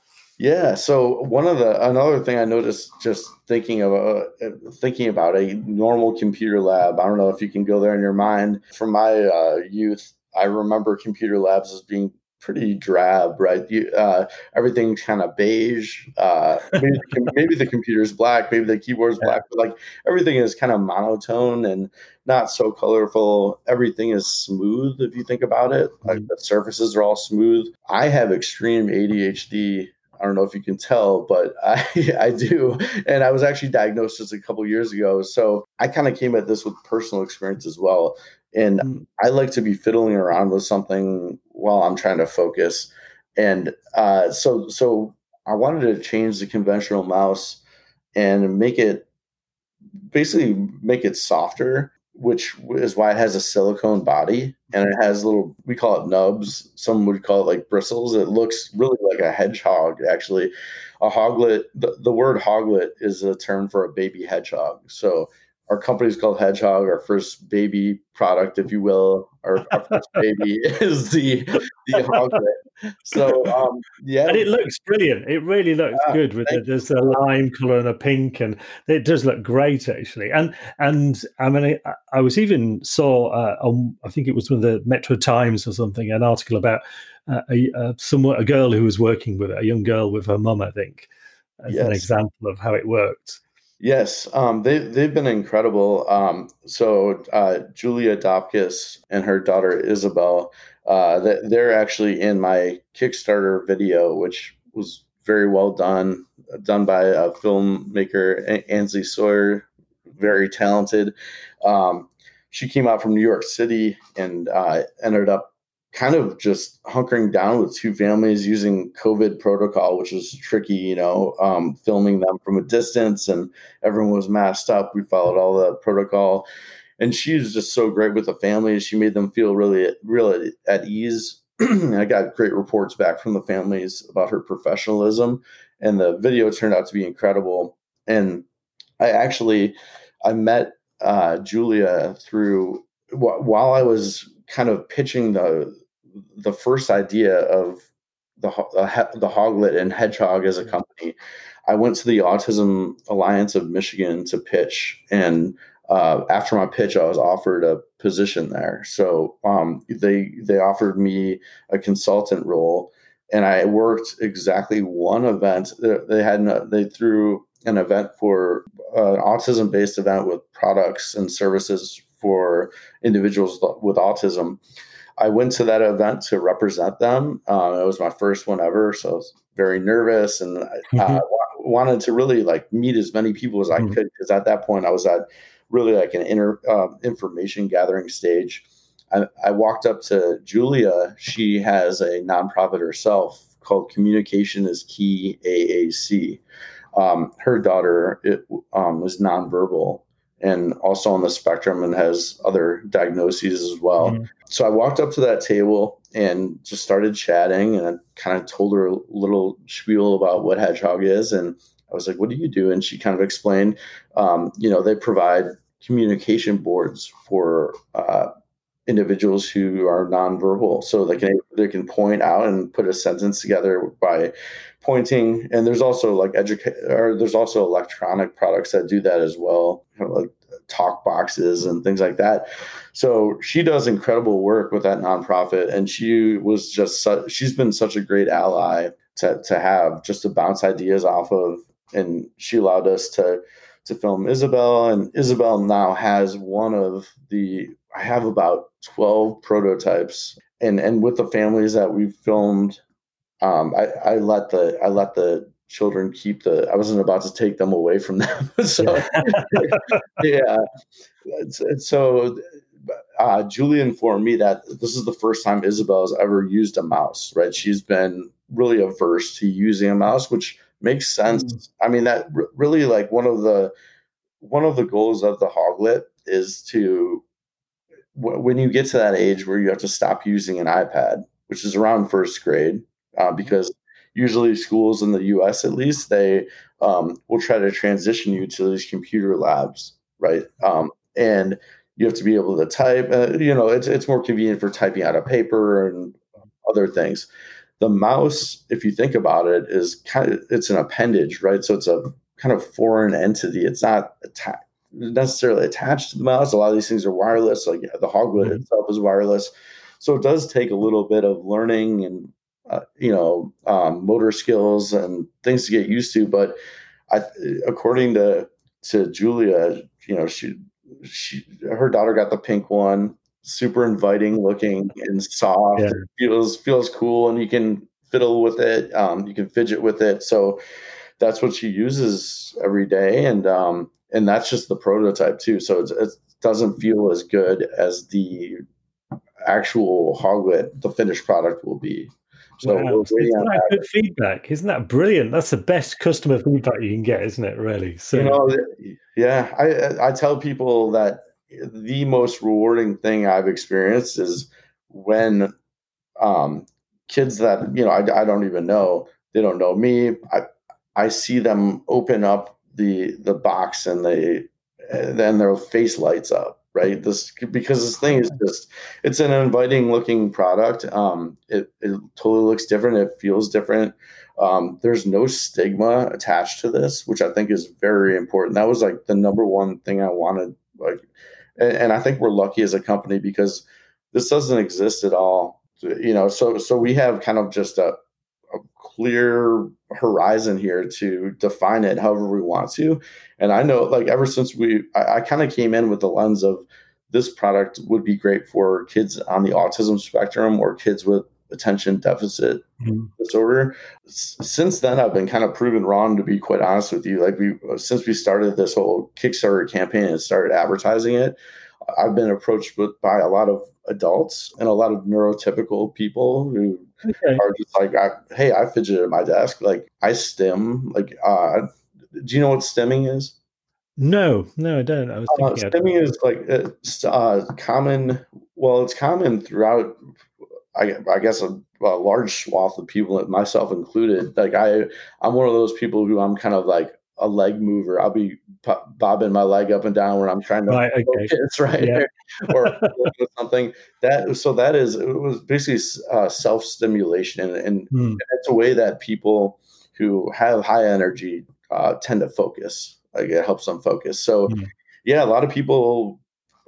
Yeah. So one of the another thing I noticed just thinking about uh, thinking about a normal computer lab. I don't know if you can go there in your mind. From my uh, youth, I remember computer labs as being pretty drab, right? You, uh, everything's kind of beige. Uh, [LAUGHS] maybe, maybe, the computer's black, maybe the keyboard's black, but like everything is kind of monotone and not so colorful. Everything is smooth if you think about it. Like mm-hmm. the surfaces are all smooth. I have extreme ADHD I don't know if you can tell, but [LAUGHS] I, I do. And I was actually diagnosed just a couple years ago. So I kind of came at this with personal experience as well. And mm. I like to be fiddling around with something while I'm trying to focus. And uh, so, so I wanted to change the conventional mouse and make it basically make it softer which is why it has a silicone body and it has little we call it nubs. Some would call it like bristles. It looks really like a hedgehog actually. A hoglet the, the word hoglet is a term for a baby hedgehog. So our company is called hedgehog. Our first baby product if you will our, our first [LAUGHS] baby [LAUGHS] is the the hoglet so um yeah. And it looks brilliant. It really looks yeah, good with the, there's a lime color and a pink and it does look great actually. And and i mean i, I was even saw uh, on i think it was one of the metro times or something an article about uh, a, a someone a girl who was working with it, a young girl with her mum i think as yes. an example of how it worked Yes, um, they they've been incredible. Um, so uh, Julia Dopkis and her daughter Isabel uh, they're actually in my Kickstarter video, which was very well done, done by a filmmaker, Ansley Sawyer, very talented. Um, she came out from New York City and uh, ended up kind of just hunkering down with two families using COVID protocol, which was tricky, you know, um, filming them from a distance and everyone was masked up. We followed all the protocol. And she was just so great with the families. She made them feel really, really at ease. [CLEARS THROAT] I got great reports back from the families about her professionalism, and the video turned out to be incredible. And I actually, I met uh, Julia through while I was kind of pitching the the first idea of the the Hoglet and Hedgehog as a mm-hmm. company. I went to the Autism Alliance of Michigan to pitch, and uh, after my pitch, I was offered a position there. So um, they they offered me a consultant role, and I worked exactly one event. They had they threw an event for uh, an autism based event with products and services for individuals with autism. I went to that event to represent them. Um, it was my first one ever, so I was very nervous and uh, [LAUGHS] mm-hmm. wanted to really like meet as many people as I mm-hmm. could because at that point I was at really like an inner uh, information gathering stage. I, I walked up to Julia. She has a nonprofit herself called Communication is Key AAC. Um, her daughter it, um, was nonverbal and also on the spectrum and has other diagnoses as well. Mm-hmm. So I walked up to that table and just started chatting and I kind of told her a little spiel about what Hedgehog is. And I was like, what do you do? And she kind of explained, um, you know, they provide communication boards for uh, individuals who are nonverbal so they can they can point out and put a sentence together by pointing and there's also like educate or there's also electronic products that do that as well kind of like talk boxes and things like that. So she does incredible work with that nonprofit and she was just she's been such a great ally to, to have just to bounce ideas off of and she allowed us to to film Isabel and Isabel now has one of the I have about 12 prototypes and and with the families that we've filmed um, I, I let the I let the children keep the I wasn't about to take them away from them. [LAUGHS] So yeah. [LAUGHS] so uh, Julie informed me that this is the first time Isabel has ever used a mouse right? She's been really averse to using a mouse which makes sense. Mm. I mean that r- really like one of the one of the goals of the hoglet is to when you get to that age where you have to stop using an iPad, which is around first grade, uh, mm-hmm. because usually schools in the U.S. at least they um, will try to transition you to these computer labs, right? Um, and you have to be able to type. Uh, you know, it's it's more convenient for typing out a paper and other things. The mouse, if you think about it, is kind of it's an appendage, right? So it's a kind of foreign entity. It's not necessarily attached to the mouse. A lot of these things are wireless. Like the Hoglet mm-hmm. itself is wireless, so it does take a little bit of learning and uh, you know um, motor skills and things to get used to. But I, according to to Julia, you know she she her daughter got the pink one, super inviting looking and soft. Yeah. feels feels cool, and you can fiddle with it. Um, you can fidget with it. So that's what she uses every day, and um, and that's just the prototype too. So it doesn't feel as good as the actual hoglet, the finished product will be. So wow. Isn't that good feedback? Isn't that brilliant? That's the best customer feedback you can get, isn't it? Really. So you know, yeah, I I tell people that the most rewarding thing I've experienced is when um, kids that you know I, I don't even know they don't know me I I see them open up the the box and they and then their face lights up right? This because this thing is just it's an inviting looking product. Um it, it totally looks different. It feels different. Um there's no stigma attached to this which i think is very important. That was like the number one thing i wanted like and, and i think we're lucky as a company because this doesn't exist at all you know? So so we have kind of just a a clear horizon here to define it however we want to. And I know, like, ever since we, I, I kind of came in with the lens of this product would be great for kids on the autism spectrum or kids with attention deficit mm-hmm. disorder. S- since then, I've been kind of proven wrong. To be quite honest with you, like we since we started this whole Kickstarter campaign and started advertising it, I've been approached with, by a lot of adults and a lot of neurotypical people who okay. are just like, I, "Hey, I fidget at my desk. Like I stim. Like, uh, do you know what stimming is?" No, no, I don't. I was uh, thinking uh, stimming is like it's uh, common. Well, it's common throughout. I, I guess a, a, large swath of people, myself included. Like I, I'm one of those people who I'm kind of like a leg mover. I'll be bobbing my leg up and down when I'm trying to right, okay. focus, [LAUGHS] right, yeah. [LAUGHS] or something. That so that is it was basically uh, self stimulation, and, and hmm. it's a way that people who have high energy uh, tend to focus. Like it helps them focus. So, hmm. yeah, a lot of people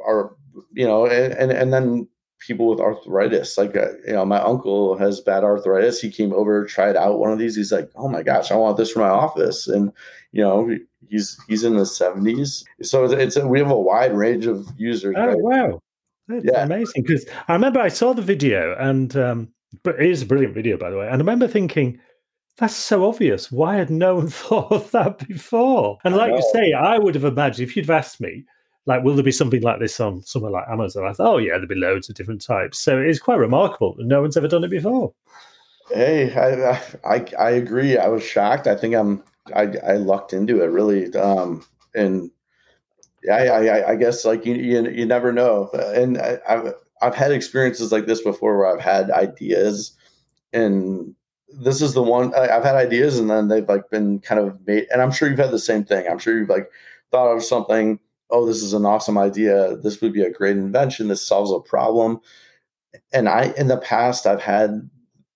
are, you know, and and, and then people with arthritis. Like, uh, you know, my uncle has bad arthritis. He came over, tried out one of these. He's like, "Oh my gosh, I want this for my office." And you know, he's he's in the seventies. So it's, it's a, we have a wide range of users. Oh right? wow, that's yeah. amazing. Because I remember I saw the video, and um, but it is a brilliant video, by the way. And I remember thinking. That's so obvious. Why had no one [LAUGHS] thought of that before? And like you say, I would have imagined if you'd asked me, like, will there be something like this on somewhere like Amazon? I thought, oh yeah, there'll be loads of different types. So it's quite remarkable no one's ever done it before. Hey, I I, I agree. I was shocked. I think I'm I, I lucked into it really, um, and yeah, I, I, I guess like you, you, you never know. And I, I've I've had experiences like this before where I've had ideas, and this is the one I've had ideas, and then they've like been kind of made. And I'm sure you've had the same thing. I'm sure you've like thought of something oh, this is an awesome idea. This would be a great invention. This solves a problem. And I, in the past, I've had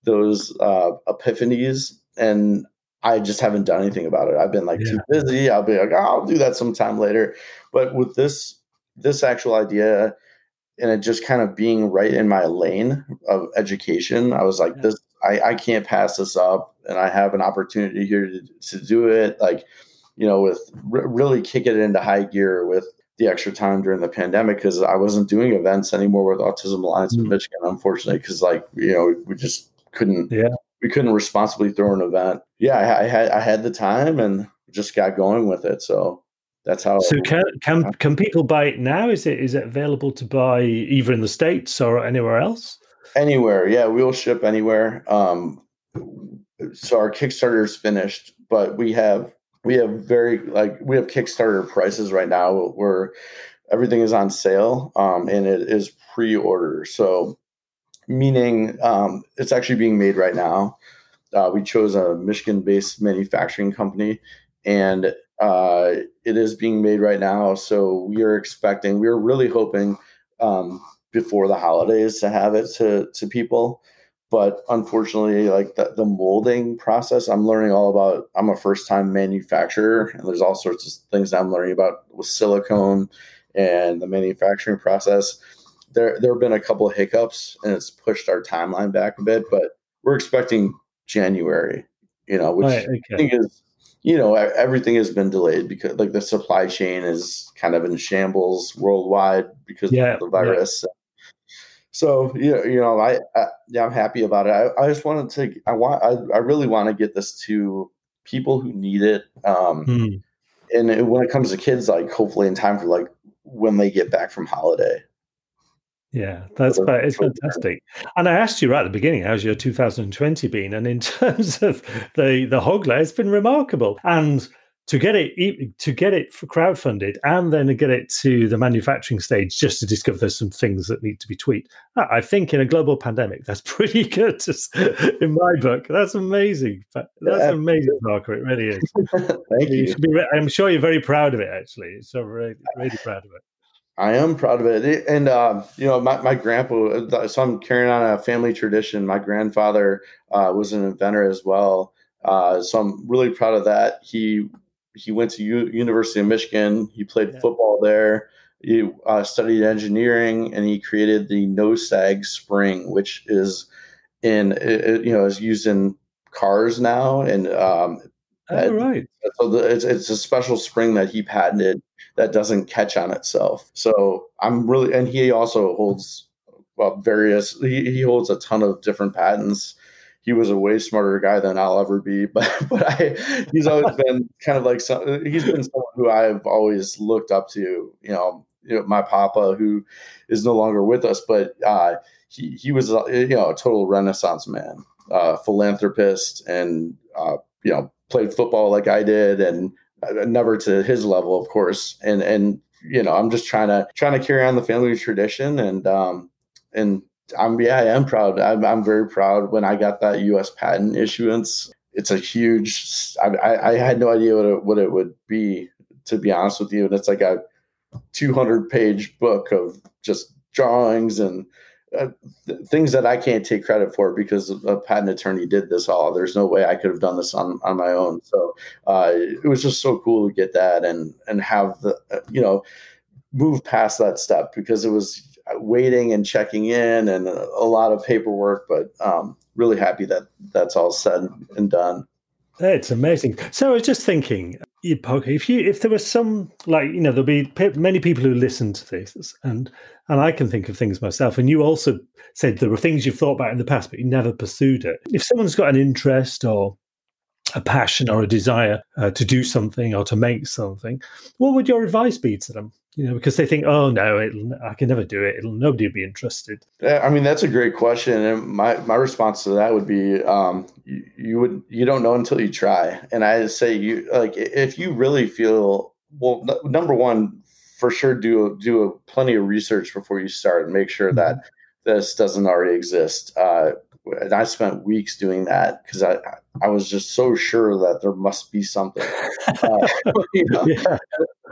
those uh, epiphanies and I just haven't done anything about it. I've been like yeah. too busy. I'll be like, oh, I'll do that sometime later. But with this, this actual idea and it just kind of being right in my lane of education, I was like, yeah. this, I, I can't pass this up. And I have an opportunity here to, to do it. Like, you know, with r- really kick it into high gear with the extra time during the pandemic because I wasn't doing events anymore with Autism Alliance mm. in Michigan, unfortunately, because like you know we just couldn't yeah we couldn't responsibly throw an event. Yeah, I, I, had I had the time and just got going with it. So that's how. So can can can people buy it now? Is it is it available to buy either in the states or anywhere else? Anywhere, yeah, we'll ship anywhere. Um, so our Kickstarter is finished, but we have we have very like we have Kickstarter prices right now where everything is on sale um, and it is pre-order. So meaning um, it's actually being made right now. Uh, we chose a Michigan-based manufacturing company, and uh, it is being made right now. So we are expecting, we are really hoping um, before the holidays to have it to to people but unfortunately like the, the molding process i'm learning all about i'm a first time manufacturer and there's all sorts of things i'm learning about with silicone and the manufacturing process. There there have been a couple of hiccups and it's pushed our timeline back a bit but we're expecting january you know which right, okay. i think is you know everything has been delayed because like the supply chain is kind of in shambles worldwide because yeah, of the virus. yeah so you know, you know, I, I yeah, I'm happy about it. I, I just wanted to, I want, I, I really want to get this to people who need it. Um, mm. And when it comes to kids, like hopefully in time for like when they get back from holiday. Yeah, that's it's fantastic. And I asked you right at the beginning, how's your 2020 been? And in [LAUGHS] terms of the the Hoglet, it's been remarkable. And to get it to get it crowdfunded and then to get it to the manufacturing stage just to discover there's some things that need to be tweaked i think in a global pandemic that's [LAUGHS] pretty good in my book that's amazing that's yeah. amazing Parker it really is [LAUGHS] thank you, you. Be, i'm sure you're very proud of it actually so really, really proud of it I am proud of it. And, uh, you know, my, my grandpa, so I'm carrying on a family tradition. My grandfather uh, was an inventor as well. Uh, so I'm really proud of that. He he went to U- University of Michigan. He played yeah. football there. He uh, studied engineering, and he created the no sag spring, which is in it, you know is used in cars now, and um, Oh, right. So the, it's, it's a special spring that he patented that doesn't catch on itself. So I'm really, and he also holds well, various, he, he holds a ton of different patents. He was a way smarter guy than I'll ever be, [LAUGHS] but but I he's always been kind of like some, he's been someone who I've always looked up to. You know, you know, my papa who is no longer with us, but uh, he he was you know a total renaissance man, uh, philanthropist, and uh, you know played football like I did, and uh, never to his level, of course. And and you know, I'm just trying to trying to carry on the family tradition, and um, and I'm yeah, I am proud. I'm, I'm very proud when I got that U.S. patent issuance. It's a huge. I, I, had no idea what it, what it would be, to be honest with you. And it's like a 200 page book of just drawings and uh, th- things that I can't take credit for because a patent attorney did this all. There's no way I could have done this on, on my own. So uh, it was just so cool to get that and and have the uh, you know move past that step because it was waiting and checking in and a, lot of paperwork. But um, really happy that that's all said and done. It's amazing. So I was just thinking, if you if there was some like you know there'll be many people who listen to this and and I can think of things myself and you also said there were things you've thought about in the past but you never pursued it. If someone's got an interest or a passion or a desire uh, to do something or to make something, what would your advice be to them? You know, because they think, oh no, I can never do it. It'll nobody will be interested. Yeah, I mean, that's a great question, and my my response to that would be, um, you, you would you don't know until you try. And I say, you like if you really feel well, n- number one, for sure, do do a, plenty of research before you start and make sure that mm-hmm. this doesn't already exist. Uh, and I spent weeks doing that because I I was just so sure that there must be something. [LAUGHS] Uh, [LAUGHS] you know? yeah.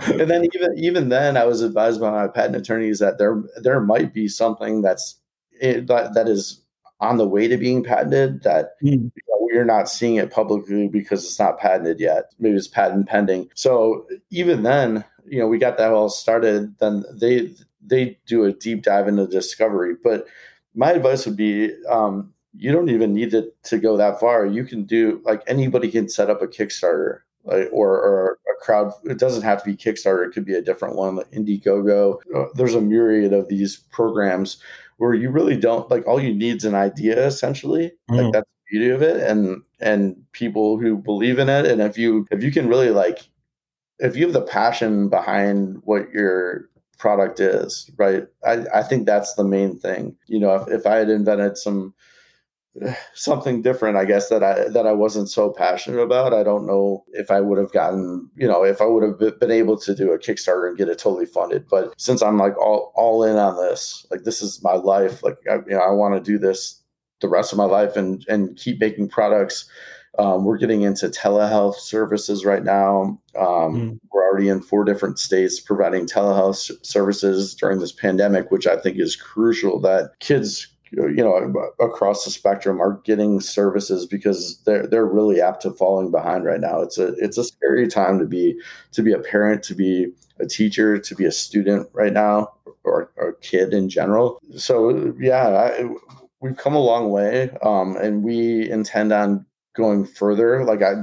And then even even then, I was advised by my patent attorneys that there there might be something that's it, eh, that that is on the way to being patented that mm. you know, we're not seeing it publicly because it's not patented yet. Maybe it's patent pending. So even then, you know, we got that all started. Then they they do a deep dive into discovery, but my advice would be um, you don't even need it to go that far. You can do like anybody can set up a Kickstarter like, or, or a crowd. It doesn't have to be Kickstarter. It could be a different one, like Indiegogo. Uh, there's a myriad of these programs where you really don't like all you need is an idea essentially. Mm. Like that's the beauty of it. And, and people who believe in it. And if you, if you can really like, if you have the passion behind what you're product is, right? I, I think that's the main thing. You know, if, if I had invented some something different, I guess that I that I wasn't so passionate about. I don't know if I would have gotten, you know, if I would have been able to do a Kickstarter and get it totally funded. But since I'm like all all in on this, like this is my life. Like I, you know, I want to do this the rest of my life and and keep making products. Um, we're getting into telehealth services right now. Um, mm. We're already in four different states providing telehealth services during this pandemic, which I think is crucial that kids you know across the spectrum are getting services because they're they're really apt to falling behind right now. It's a it's a scary time to be to be a parent, to be a teacher, to be a student right now, or, or a kid in general. So yeah, I, we've come a long way, um, and we intend on going further. Like I,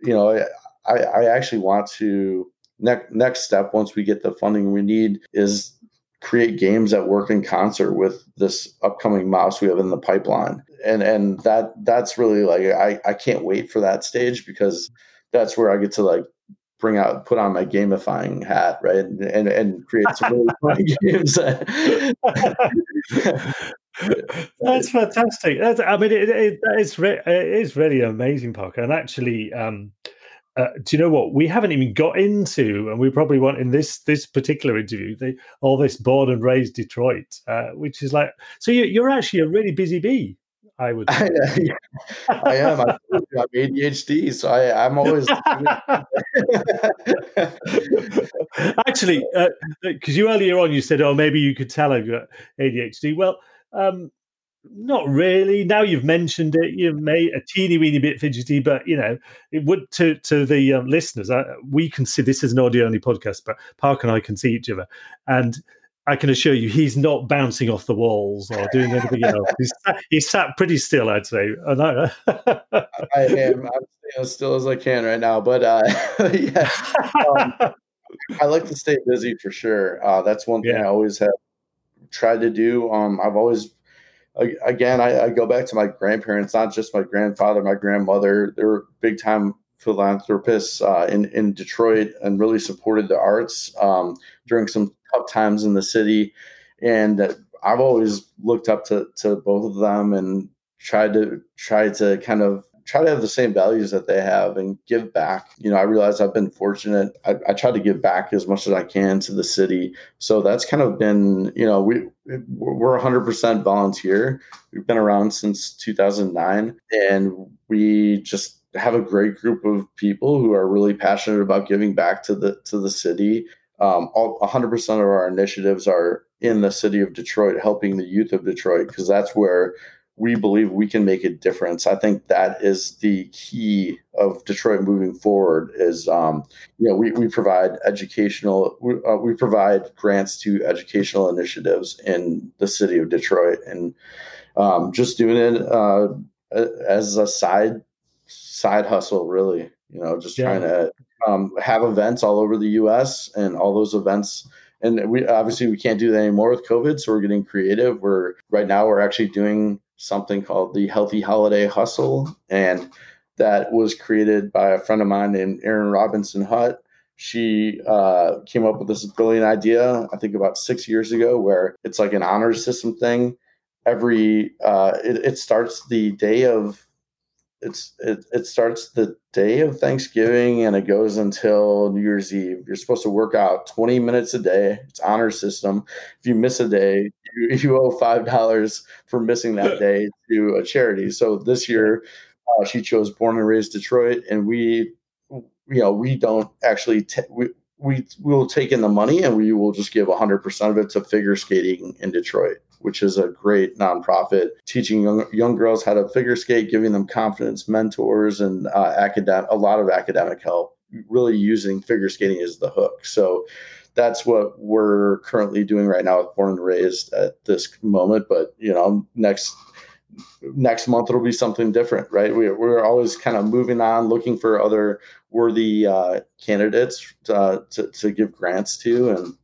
you know, I I actually want to next next step once we get the funding we need is create games that work in concert with this upcoming mouse we have in the pipeline. And and that that's really like i i can't wait for that stage because that's where i get to like bring out put on my gamifying hat right? And and, and create some really [LAUGHS] fun games [LAUGHS] that's fantastic. That's, i mean it, it, it's re- it is really amazing Parker. And actually um uh, do you know what we haven't even got into, and we probably want in this this particular interview, the, all this born and raised Detroit, uh, which is like so you, are actually a really busy bee. I would. I, [LAUGHS] I am. I am ADHD, so I, am always. [LAUGHS] actually, because uh, you earlier on you said, "Oh, maybe you could tell I've got ADHD." Well, um, not really. Now you've mentioned it, you've made a teeny weeny bit fidgety, but you know, it would to to the um, listeners. Uh, we can see this is an audio only podcast, but Park and I can see each other, and I can assure you, he's not bouncing off the walls or doing anything else. [LAUGHS] He's sat, he's sat pretty still, I'd say. I, I am. I'm as still as I can right now, but uh, [LAUGHS] yeah, um, I like to stay busy for sure. Uh, that's one thing yeah. I always have tried to do. Um, I've always, again, I, I, go back to my grandparents, not just my grandfather, my grandmother. They were big time philanthropists uh, in in Detroit and really supported the arts um, during some tough times in the city. And I've always looked up to to both of them and tried to try to kind of try to have the same values that they have and give back. You know, I realize I've been fortunate. I, I, try to give back as much as I can to the city. So that's kind of been, you know, we we're 100% volunteer. We've been around since 2009, and we just have a great group of people who are really passionate about giving back to the to the city. Um, all 100% of our initiatives are in the city of Detroit, helping the youth of Detroit, because that's where we believe we can make a difference. I think that is the key of Detroit moving forward. Is um, you know we, we provide educational we, uh, we provide grants to educational initiatives in the city of Detroit, and um, just doing it uh, as a side side hustle, really. You know, just yeah. trying to um, have events all over the U.S. and all those events and we obviously we can't do that anymore with covid so we're getting creative we're right now we're actually doing something called the Healthy Holiday Hustle. And that was created by a friend of mine named Erin Robinson Hutt. She uh, came up with this brilliant idea, I think about six years ago, where it's like an honor system thing. Every uh, it, it starts the day of it's it, it starts the day of Thanksgiving and it goes until New Year's Eve. You're supposed to work out 20 minutes a day. It's honor system. If you miss a day, you, [LAUGHS] you owe five dollars for missing that [LAUGHS] day to a charity. So this year, uh, she chose Born and Raised Detroit, and we, you know, we don't actually t- we we will take in the money and we will just give 100% of it to figure skating in Detroit which is a great nonprofit teaching young, young girls how to figure skate, giving them confidence, mentors, and uh, academic, a lot of academic help, really using figure skating as the hook. So that's what we're currently doing right now with Born and Raised at this moment. But, you know, next next month it'll be something different, right? We, we're always kind of moving on, looking for other worthy uh, candidates uh, to, to give grants to. And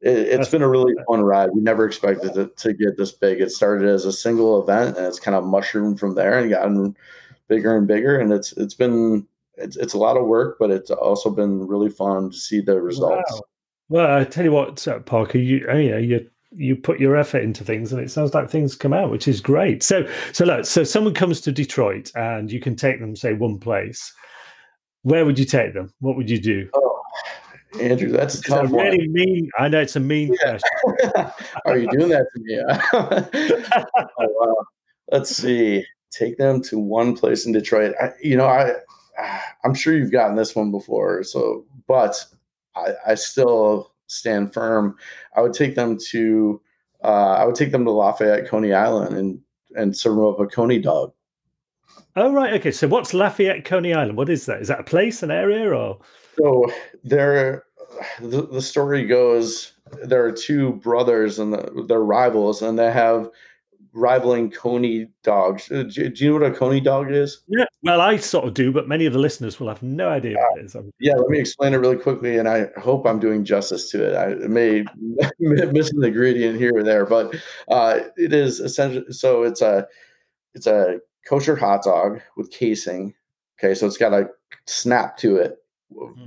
it, has been a really fun ride. We never expected it to get this big. It started as a single event, and it's kind of mushroomed from there and gotten bigger and bigger. And it's it's been it's, it's a lot of work, but it's also been really fun to see the results. Wow. Well, I tell you what, Parker, you oh, you know you you put your effort into things, and it sounds like things come out, which is great. So so look, so someone comes to Detroit, and you can take them say one place. Where would you take them? What would you do? Oh Andrew, that's a tough one. Really mean. I know it's a mean yeah. question. [LAUGHS] Are you doing that to me? [LAUGHS] oh, wow. Let's see. Take them to one place in Detroit. I, you know, I [SIGHS] I'm sure you've gotten this one before. So, but I, I still stand firm. I would take them to uh, I would take them to Lafayette, Coney Island, and and serve them up a Coney dog. Oh right, okay. So what's Lafayette, Coney Island? What is that? Is that a place, an area, or? So there, the, the story goes there are two brothers and the, they're rivals, and they have rivaling coney dogs. Uh, do, do, you know what a coney dog is? Yeah, well, I sort of do, but many of the listeners will have no idea what it is. Yeah, let me explain it really quickly, and I hope I'm doing justice to it. I may [LAUGHS] miss an ingredient here or there, but uh, it is essentially so. It's a it's a kosher hot dog with casing. Okay, so it's got a snap to it.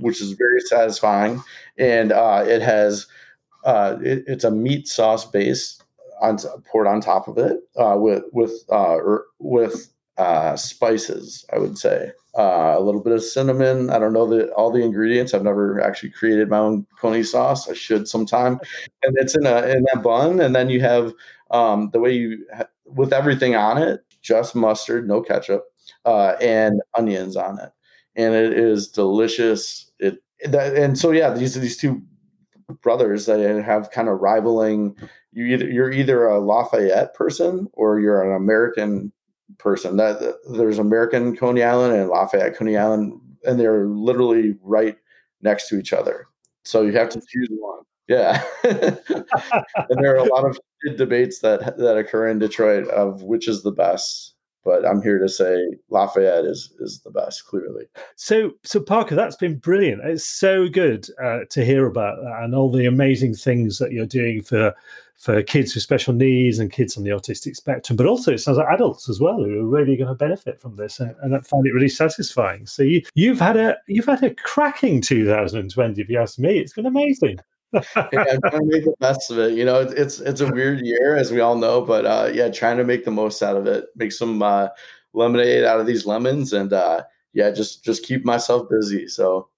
Which is very satisfying, and uh, it has uh, it, it's a meat sauce base on poured on top of it uh, with with uh, er, with uh, spices. I would say uh, a little bit of cinnamon. I don't know the, all the ingredients. I've never actually created my own coney sauce. I should sometime. And it's in a in that bun, and then you have um, the way you with everything on it, just mustard, no ketchup, and onions on it, and it is delicious. It that, and so yeah, these are these two brothers that have kind of rivaling. You either you're either a Lafayette person or you're an American person. That there's American Coney Island and Lafayette Coney Island, and they're literally right next to each other. So you have to mm. choose one. Yeah, [LAUGHS] and there are a lot of debates that that occur in Detroit of which is the best. But I'm here to say Lafayette is is the best, clearly. So, so Parker, that's been brilliant. It's so good uh, to hear about that and all the amazing things that you're doing for for kids with special needs and kids on the autistic spectrum, but also it sounds like adults as well who are really going to benefit from this and, and I find it really satisfying. So you you've had a you've had a cracking 2020, if you ask me. It's been amazing. I'm trying to make the best of it. You know, it's it's a weird year, as we all know, but uh, yeah, trying to make the most out of it, make some uh, lemonade out of these lemons, and uh, yeah, just just keep myself busy. So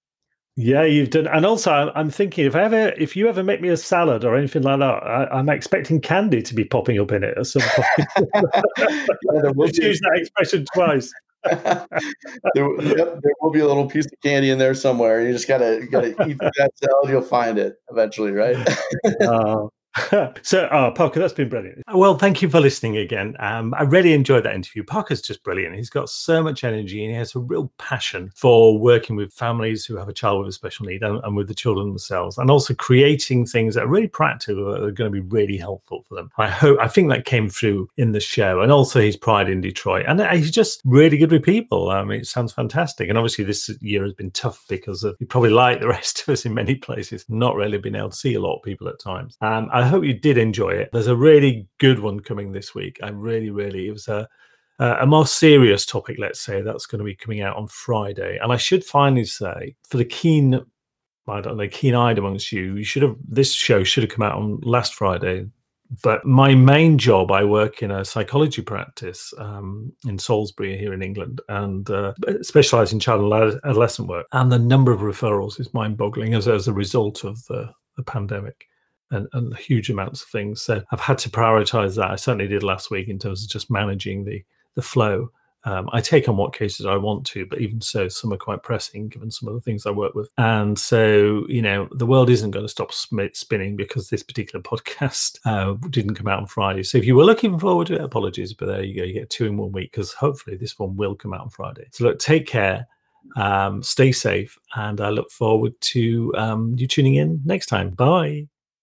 yeah, you've done, and also I'm thinking if I ever, if you ever make me a salad or anything like that, I, am expecting candy to be popping up in it at some point. [LAUGHS] yeah, will use that expression twice. There, yep, there will be a little piece of candy in there somewhere. You just gotta gotta eat that salad. You'll find it eventually, right? [LAUGHS] uh, [LAUGHS] so, oh, Parker, that's been brilliant. Well, thank you for listening again. Um, I really enjoyed that interview. Parker's just brilliant. He's got so much energy and he has a real passion for working with families who have a child with a special need and, and with the children themselves, and also creating things that are really practical that are going to be really helpful for them. I hope, I think that came through in the show, and also his pride in Detroit. And he's just really good with people. I mean, it sounds fantastic. And obviously, this year has been tough because of, probably like the [LAUGHS] rest of us in many places, not really been able to see a lot of people at times. Um, I hope you did enjoy it. There's a really good one coming this week. I really, really, it was a, a more serious topic, let's say, that's going to be coming out on Friday. And I should finally say, for the keen, I don't know, keen eyed amongst you, you should have, this show should have come out on last Friday. But my main job, I work in a psychology practice um, in Salisbury here in England and uh, specialize in child and adolescent work. And the number of referrals is mind boggling as, as a result of the, the pandemic and, and huge amounts of things. So I've had to prioritize that. I certainly did last week in terms of just managing the the flow. Um, I take on what cases I want to, but even so, some are quite pressing given some of the things I work with. And so, you know, the world isn't going to stop spinning because this particular [LAUGHS] podcast uh, didn't come out on Friday. So if you were looking forward to it, apologies, but there you go. You get two in one week because hopefully this one will come out on Friday. So look, take care. Um, stay safe, and I look forward to um, you tuning in next time. Bye.